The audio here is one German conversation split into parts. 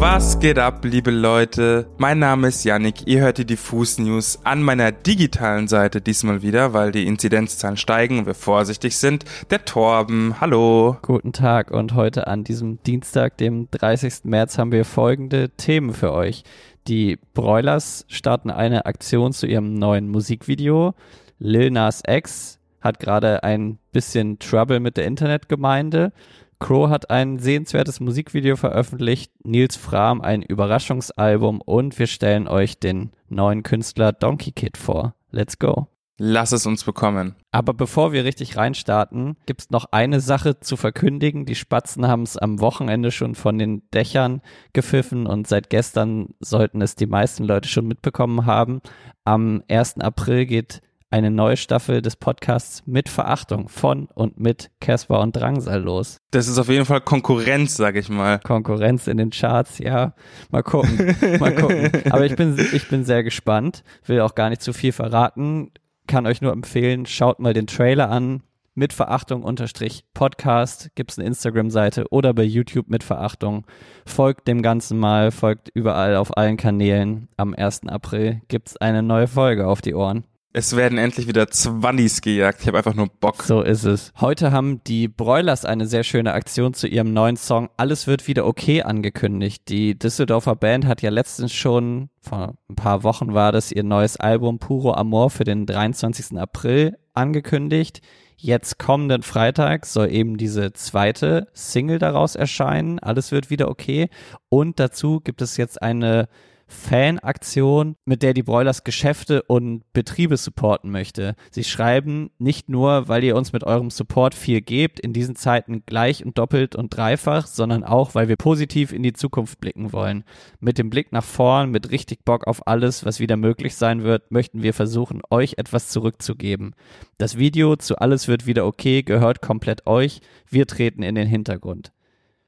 Was geht ab, liebe Leute? Mein Name ist Yannick, ihr hört die Diffus News an meiner digitalen Seite diesmal wieder, weil die Inzidenzzahlen steigen und wir vorsichtig sind. Der Torben, hallo. Guten Tag und heute an diesem Dienstag, dem 30. März, haben wir folgende Themen für euch. Die Broilers starten eine Aktion zu ihrem neuen Musikvideo. Lil Nas X hat gerade ein bisschen Trouble mit der Internetgemeinde. Crow hat ein sehenswertes Musikvideo veröffentlicht, Nils Fram ein Überraschungsalbum und wir stellen euch den neuen Künstler Donkey Kid vor. Let's go. Lass es uns bekommen. Aber bevor wir richtig reinstarten, gibt's noch eine Sache zu verkündigen. Die Spatzen haben es am Wochenende schon von den Dächern gepfiffen und seit gestern sollten es die meisten Leute schon mitbekommen haben. Am 1. April geht eine neue Staffel des Podcasts mit Verachtung von und mit Casper und Drangsal los. Das ist auf jeden Fall Konkurrenz, sag ich mal. Konkurrenz in den Charts, ja. Mal gucken, mal gucken. Aber ich bin, ich bin sehr gespannt, will auch gar nicht zu viel verraten, kann euch nur empfehlen, schaut mal den Trailer an. Mit Verachtung unterstrich Podcast gibt's eine Instagram-Seite oder bei YouTube mit Verachtung. Folgt dem Ganzen mal, folgt überall auf allen Kanälen. Am 1. April gibt's eine neue Folge auf die Ohren. Es werden endlich wieder Zwannis gejagt. Ich habe einfach nur Bock. So ist es. Heute haben die Broilers eine sehr schöne Aktion zu ihrem neuen Song Alles wird wieder okay angekündigt. Die Düsseldorfer Band hat ja letztens schon, vor ein paar Wochen war das, ihr neues Album Puro Amor für den 23. April angekündigt. Jetzt kommenden Freitag soll eben diese zweite Single daraus erscheinen. Alles wird wieder okay. Und dazu gibt es jetzt eine Fanaktion, mit der die Broilers Geschäfte und Betriebe supporten möchte. Sie schreiben nicht nur, weil ihr uns mit eurem Support viel gebt, in diesen Zeiten gleich und doppelt und dreifach, sondern auch, weil wir positiv in die Zukunft blicken wollen. Mit dem Blick nach vorn, mit richtig Bock auf alles, was wieder möglich sein wird, möchten wir versuchen, euch etwas zurückzugeben. Das Video zu Alles wird wieder okay gehört komplett euch. Wir treten in den Hintergrund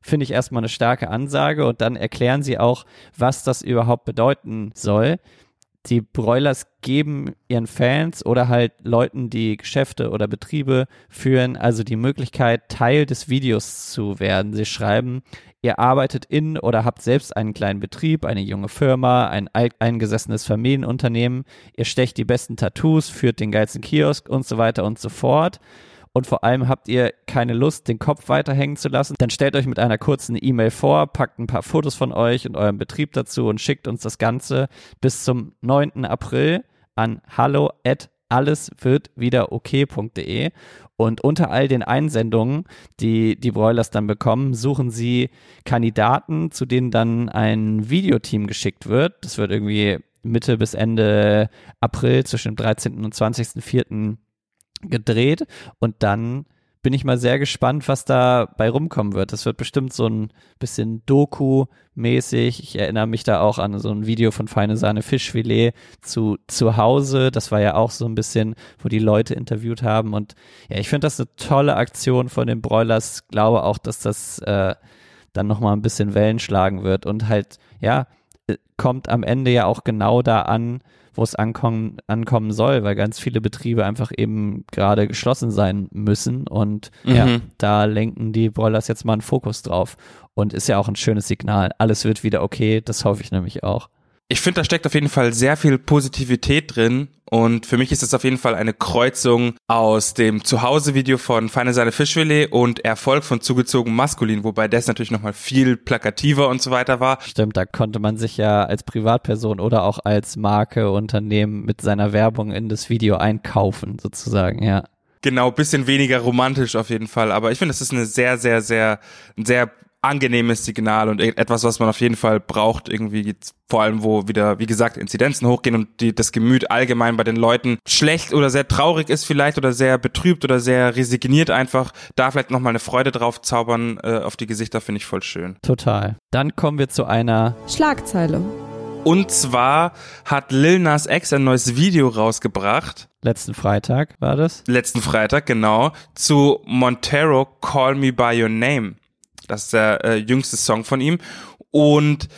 finde ich erstmal eine starke Ansage und dann erklären sie auch, was das überhaupt bedeuten soll. Die Broilers geben ihren Fans oder halt Leuten, die Geschäfte oder Betriebe führen, also die Möglichkeit, Teil des Videos zu werden. Sie schreiben, ihr arbeitet in oder habt selbst einen kleinen Betrieb, eine junge Firma, ein eingesessenes Familienunternehmen, ihr stecht die besten Tattoos, führt den geilsten Kiosk und so weiter und so fort und vor allem habt ihr keine Lust, den Kopf weiterhängen zu lassen, dann stellt euch mit einer kurzen E-Mail vor, packt ein paar Fotos von euch und eurem Betrieb dazu und schickt uns das Ganze bis zum 9. April an hallo at alles wird wieder okay.de und unter all den Einsendungen, die die Broilers dann bekommen, suchen sie Kandidaten, zu denen dann ein Videoteam geschickt wird. Das wird irgendwie Mitte bis Ende April zwischen dem 13. und 20.04 gedreht und dann bin ich mal sehr gespannt, was da bei rumkommen wird. Das wird bestimmt so ein bisschen Doku-mäßig. Ich erinnere mich da auch an so ein Video von Feine Sahne Fischfilet zu zu Hause. Das war ja auch so ein bisschen, wo die Leute interviewt haben. Und ja, ich finde das eine tolle Aktion von den Broilers. Glaube auch, dass das äh, dann nochmal ein bisschen Wellen schlagen wird und halt, ja, kommt am Ende ja auch genau da an, wo es ankommen, ankommen soll, weil ganz viele Betriebe einfach eben gerade geschlossen sein müssen und mhm. ja, da lenken die Broilers jetzt mal einen Fokus drauf und ist ja auch ein schönes Signal. Alles wird wieder okay, das hoffe ich nämlich auch. Ich finde, da steckt auf jeden Fall sehr viel Positivität drin und für mich ist es auf jeden Fall eine Kreuzung aus dem Zuhause-Video von Feine Seine Fischfilet und Erfolg von Zugezogen Maskulin, wobei das natürlich nochmal viel plakativer und so weiter war. Stimmt, da konnte man sich ja als Privatperson oder auch als Marke, Unternehmen mit seiner Werbung in das Video einkaufen, sozusagen, ja. Genau, bisschen weniger romantisch auf jeden Fall, aber ich finde, es ist eine sehr, sehr, sehr, sehr angenehmes Signal und etwas, was man auf jeden Fall braucht, irgendwie vor allem, wo wieder, wie gesagt, Inzidenzen hochgehen und die, das Gemüt allgemein bei den Leuten schlecht oder sehr traurig ist vielleicht oder sehr betrübt oder sehr resigniert einfach, da vielleicht nochmal eine Freude drauf zaubern äh, auf die Gesichter, finde ich voll schön. Total. Dann kommen wir zu einer Schlagzeile. Und zwar hat Lil Nas X ein neues Video rausgebracht. Letzten Freitag war das? Letzten Freitag, genau. Zu Montero Call Me By Your Name. Das ist der äh, jüngste Song von ihm. Und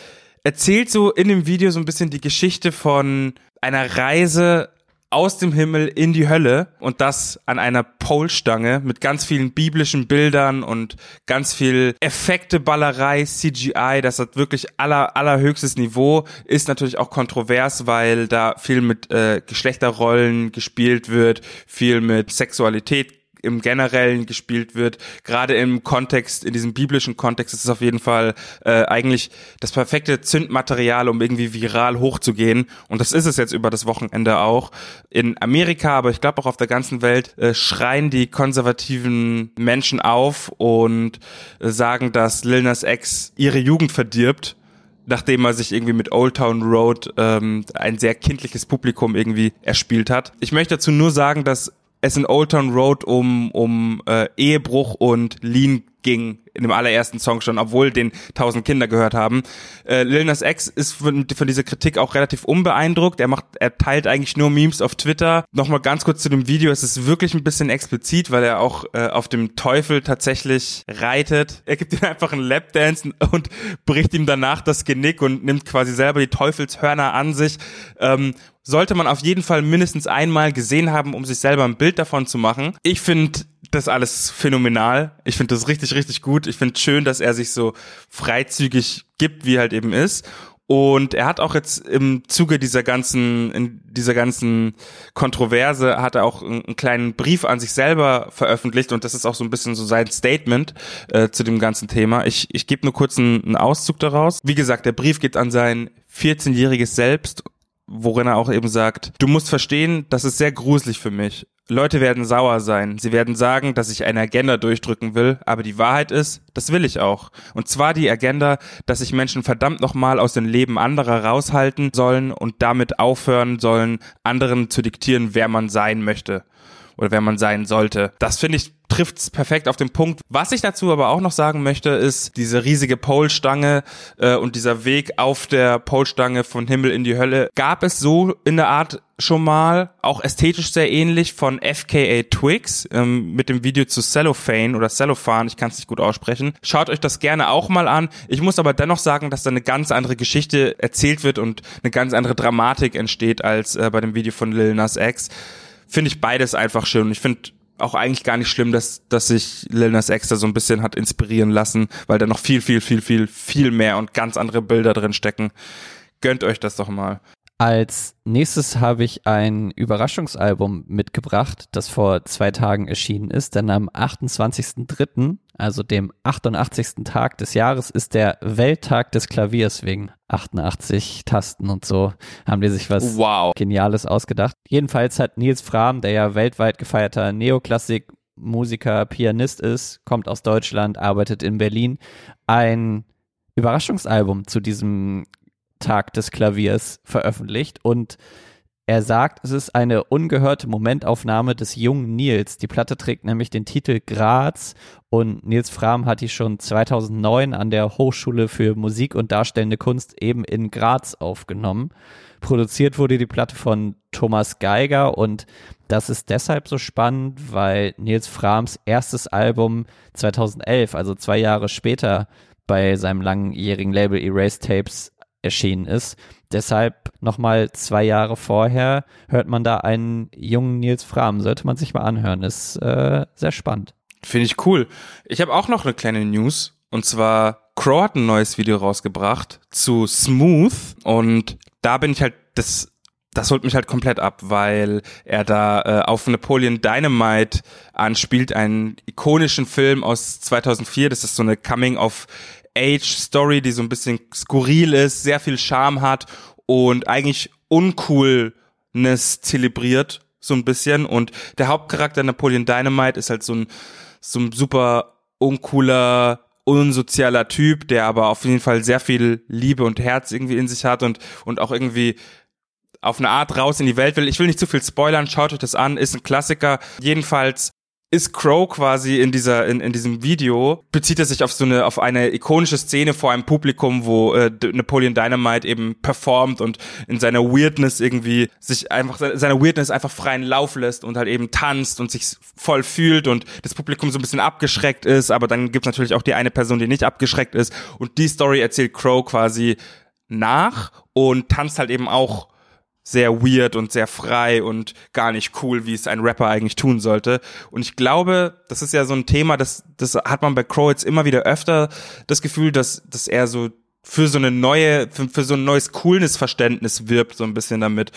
erzählt so in dem Video so ein bisschen die Geschichte von einer Reise aus dem Himmel in die Hölle und das an einer Polstange mit ganz vielen biblischen Bildern und ganz viel Effekte, Ballerei, CGI, das hat wirklich aller, allerhöchstes Niveau, ist natürlich auch kontrovers, weil da viel mit äh, Geschlechterrollen gespielt wird, viel mit Sexualität im Generellen gespielt wird. Gerade im Kontext, in diesem biblischen Kontext ist es auf jeden Fall äh, eigentlich das perfekte Zündmaterial, um irgendwie viral hochzugehen. Und das ist es jetzt über das Wochenende auch. In Amerika, aber ich glaube auch auf der ganzen Welt, äh, schreien die konservativen Menschen auf und äh, sagen, dass Lil Nas X ihre Jugend verdirbt nachdem er sich irgendwie mit Old Town Road ähm, ein sehr kindliches Publikum irgendwie erspielt hat. Ich möchte dazu nur sagen, dass es in Old Town Road um, um äh, Ehebruch und Lean ging in dem allerersten Song schon, obwohl den tausend Kinder gehört haben. Äh, Lil Nas X ist von, von dieser Kritik auch relativ unbeeindruckt. Er macht, er teilt eigentlich nur Memes auf Twitter. Nochmal ganz kurz zu dem Video. Es ist wirklich ein bisschen explizit, weil er auch äh, auf dem Teufel tatsächlich reitet. Er gibt ihm einfach einen Lapdance und bricht ihm danach das Genick und nimmt quasi selber die Teufelshörner an sich. Ähm, sollte man auf jeden Fall mindestens einmal gesehen haben, um sich selber ein Bild davon zu machen. Ich finde das alles phänomenal. Ich finde das richtig, richtig gut. Ich finde schön, dass er sich so freizügig gibt, wie er halt eben ist. Und er hat auch jetzt im Zuge dieser ganzen, in dieser ganzen Kontroverse hat er auch einen, kleinen Brief an sich selber veröffentlicht und das ist auch so ein bisschen so sein Statement äh, zu dem ganzen Thema. Ich, ich gebe nur kurz einen, einen Auszug daraus. Wie gesagt, der Brief geht an sein 14-jähriges Selbst worin er auch eben sagt, du musst verstehen, das ist sehr gruselig für mich. Leute werden sauer sein. Sie werden sagen, dass ich eine Agenda durchdrücken will, aber die Wahrheit ist, das will ich auch. Und zwar die Agenda, dass sich Menschen verdammt nochmal aus dem Leben anderer raushalten sollen und damit aufhören sollen, anderen zu diktieren, wer man sein möchte oder wer man sein sollte. Das finde ich trifft es perfekt auf den Punkt. Was ich dazu aber auch noch sagen möchte, ist diese riesige Polstange äh, und dieser Weg auf der Polstange von Himmel in die Hölle. Gab es so in der Art schon mal, auch ästhetisch sehr ähnlich von FKA Twigs ähm, mit dem Video zu Cellophane oder Cellophane, ich kann es nicht gut aussprechen. Schaut euch das gerne auch mal an. Ich muss aber dennoch sagen, dass da eine ganz andere Geschichte erzählt wird und eine ganz andere Dramatik entsteht als äh, bei dem Video von Lil Nas X finde ich beides einfach schön. Ich finde auch eigentlich gar nicht schlimm, dass, dass sich Lil Nas X da so ein bisschen hat inspirieren lassen, weil da noch viel, viel, viel, viel, viel mehr und ganz andere Bilder drin stecken. Gönnt euch das doch mal. Als nächstes habe ich ein Überraschungsalbum mitgebracht, das vor zwei Tagen erschienen ist, denn am 28.03., also dem 88. Tag des Jahres, ist der Welttag des Klaviers wegen 88 Tasten und so haben die sich was wow. Geniales ausgedacht. Jedenfalls hat Nils Fram, der ja weltweit gefeierter Neoklassik Musiker, Pianist ist, kommt aus Deutschland, arbeitet in Berlin, ein Überraschungsalbum zu diesem Tag des Klaviers veröffentlicht und er sagt, es ist eine ungehörte Momentaufnahme des jungen Nils. Die Platte trägt nämlich den Titel Graz und Nils Fram hat die schon 2009 an der Hochschule für Musik und Darstellende Kunst eben in Graz aufgenommen. Produziert wurde die Platte von Thomas Geiger und das ist deshalb so spannend, weil Nils Frams erstes Album 2011, also zwei Jahre später, bei seinem langjährigen Label Erase Tapes erschienen ist. Deshalb nochmal zwei Jahre vorher hört man da einen jungen Nils Fram. Sollte man sich mal anhören. Ist äh, sehr spannend. Finde ich cool. Ich habe auch noch eine kleine News. Und zwar, Crow hat ein neues Video rausgebracht zu Smooth. Und da bin ich halt, das, das holt mich halt komplett ab, weil er da äh, auf Napoleon Dynamite anspielt, einen ikonischen Film aus 2004. Das ist so eine Coming Age-Story, die so ein bisschen skurril ist, sehr viel Charme hat und eigentlich Uncoolness zelebriert, so ein bisschen. Und der Hauptcharakter Napoleon Dynamite ist halt so ein, so ein super uncooler, unsozialer Typ, der aber auf jeden Fall sehr viel Liebe und Herz irgendwie in sich hat und, und auch irgendwie auf eine Art raus in die Welt will. Ich will nicht zu viel spoilern, schaut euch das an, ist ein Klassiker. Jedenfalls ist Crow quasi in dieser in, in diesem Video bezieht er sich auf so eine auf eine ikonische Szene vor einem Publikum, wo äh, Napoleon Dynamite eben performt und in seiner Weirdness irgendwie sich einfach seiner Weirdness einfach freien Lauf lässt und halt eben tanzt und sich voll fühlt und das Publikum so ein bisschen abgeschreckt ist, aber dann gibt's natürlich auch die eine Person, die nicht abgeschreckt ist. Und die Story erzählt Crow quasi nach und tanzt halt eben auch sehr weird und sehr frei und gar nicht cool, wie es ein Rapper eigentlich tun sollte. Und ich glaube, das ist ja so ein Thema, das, das hat man bei Crow jetzt immer wieder öfter das Gefühl, dass, dass er so für so eine neue, für, für so ein neues Coolness-Verständnis wirbt, so ein bisschen damit.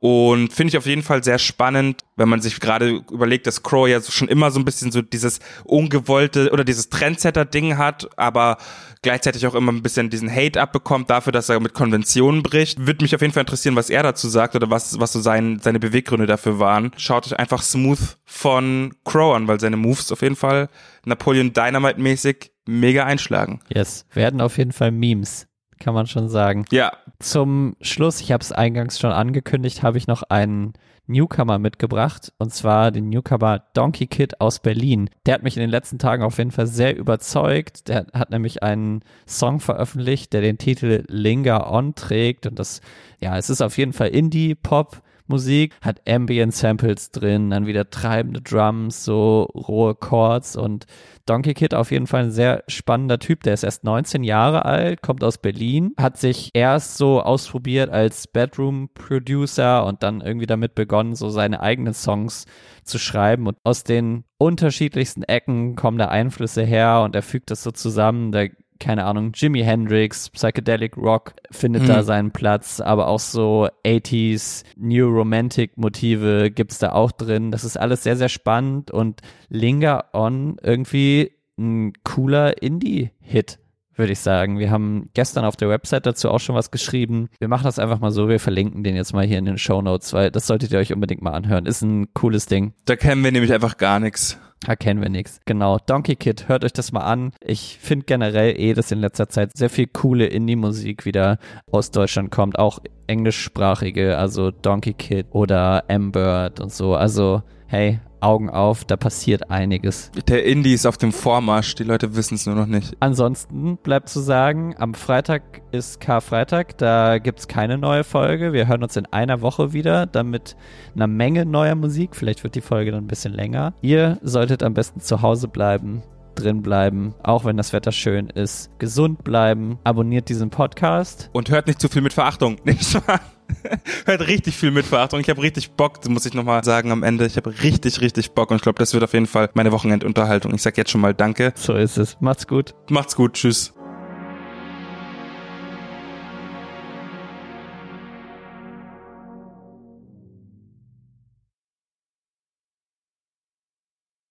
Und finde ich auf jeden Fall sehr spannend, wenn man sich gerade überlegt, dass Crow ja schon immer so ein bisschen so dieses ungewollte oder dieses Trendsetter-Ding hat, aber gleichzeitig auch immer ein bisschen diesen Hate abbekommt dafür, dass er mit Konventionen bricht. Würde mich auf jeden Fall interessieren, was er dazu sagt oder was, was so sein, seine Beweggründe dafür waren. Schaut euch einfach Smooth von Crow an, weil seine Moves auf jeden Fall Napoleon Dynamite mäßig mega einschlagen. Yes, werden auf jeden Fall Memes kann man schon sagen. Ja. Zum Schluss, ich habe es eingangs schon angekündigt, habe ich noch einen Newcomer mitgebracht und zwar den Newcomer Donkey Kid aus Berlin. Der hat mich in den letzten Tagen auf jeden Fall sehr überzeugt. Der hat nämlich einen Song veröffentlicht, der den Titel Linger On trägt und das, ja, es ist auf jeden Fall Indie-Pop Musik, hat Ambient Samples drin, dann wieder treibende Drums, so rohe Chords und Donkey Kid auf jeden Fall ein sehr spannender Typ. Der ist erst 19 Jahre alt, kommt aus Berlin, hat sich erst so ausprobiert als Bedroom Producer und dann irgendwie damit begonnen, so seine eigenen Songs zu schreiben und aus den unterschiedlichsten Ecken kommen da Einflüsse her und er fügt das so zusammen. Da keine Ahnung, Jimi Hendrix, Psychedelic Rock findet mhm. da seinen Platz, aber auch so 80s New Romantic Motive gibt's da auch drin. Das ist alles sehr, sehr spannend und Linger On irgendwie ein cooler Indie-Hit würde ich sagen. Wir haben gestern auf der Website dazu auch schon was geschrieben. Wir machen das einfach mal so, wir verlinken den jetzt mal hier in den Show Notes, weil das solltet ihr euch unbedingt mal anhören. Ist ein cooles Ding. Da kennen wir nämlich einfach gar nichts. Da kennen wir nichts. Genau. Donkey Kid, hört euch das mal an. Ich finde generell eh, dass in letzter Zeit sehr viel coole Indie-Musik wieder aus Deutschland kommt. Auch englischsprachige, also Donkey Kid oder M-Bird und so. Also, hey, Augen auf, da passiert einiges. Der Indie ist auf dem Vormarsch, die Leute wissen es nur noch nicht. Ansonsten bleibt zu sagen, am Freitag ist Karfreitag, da gibt es keine neue Folge. Wir hören uns in einer Woche wieder, dann mit einer Menge neuer Musik. Vielleicht wird die Folge dann ein bisschen länger. Ihr solltet am besten zu Hause bleiben drin bleiben, auch wenn das Wetter schön ist. Gesund bleiben, abonniert diesen Podcast. Und hört nicht zu viel mit Verachtung, nicht wahr? hört richtig viel mit Verachtung. Ich habe richtig Bock, das muss ich nochmal sagen am Ende. Ich habe richtig, richtig Bock und ich glaube, das wird auf jeden Fall meine Wochenendunterhaltung. Ich sag jetzt schon mal Danke. So ist es. Macht's gut. Macht's gut. Tschüss.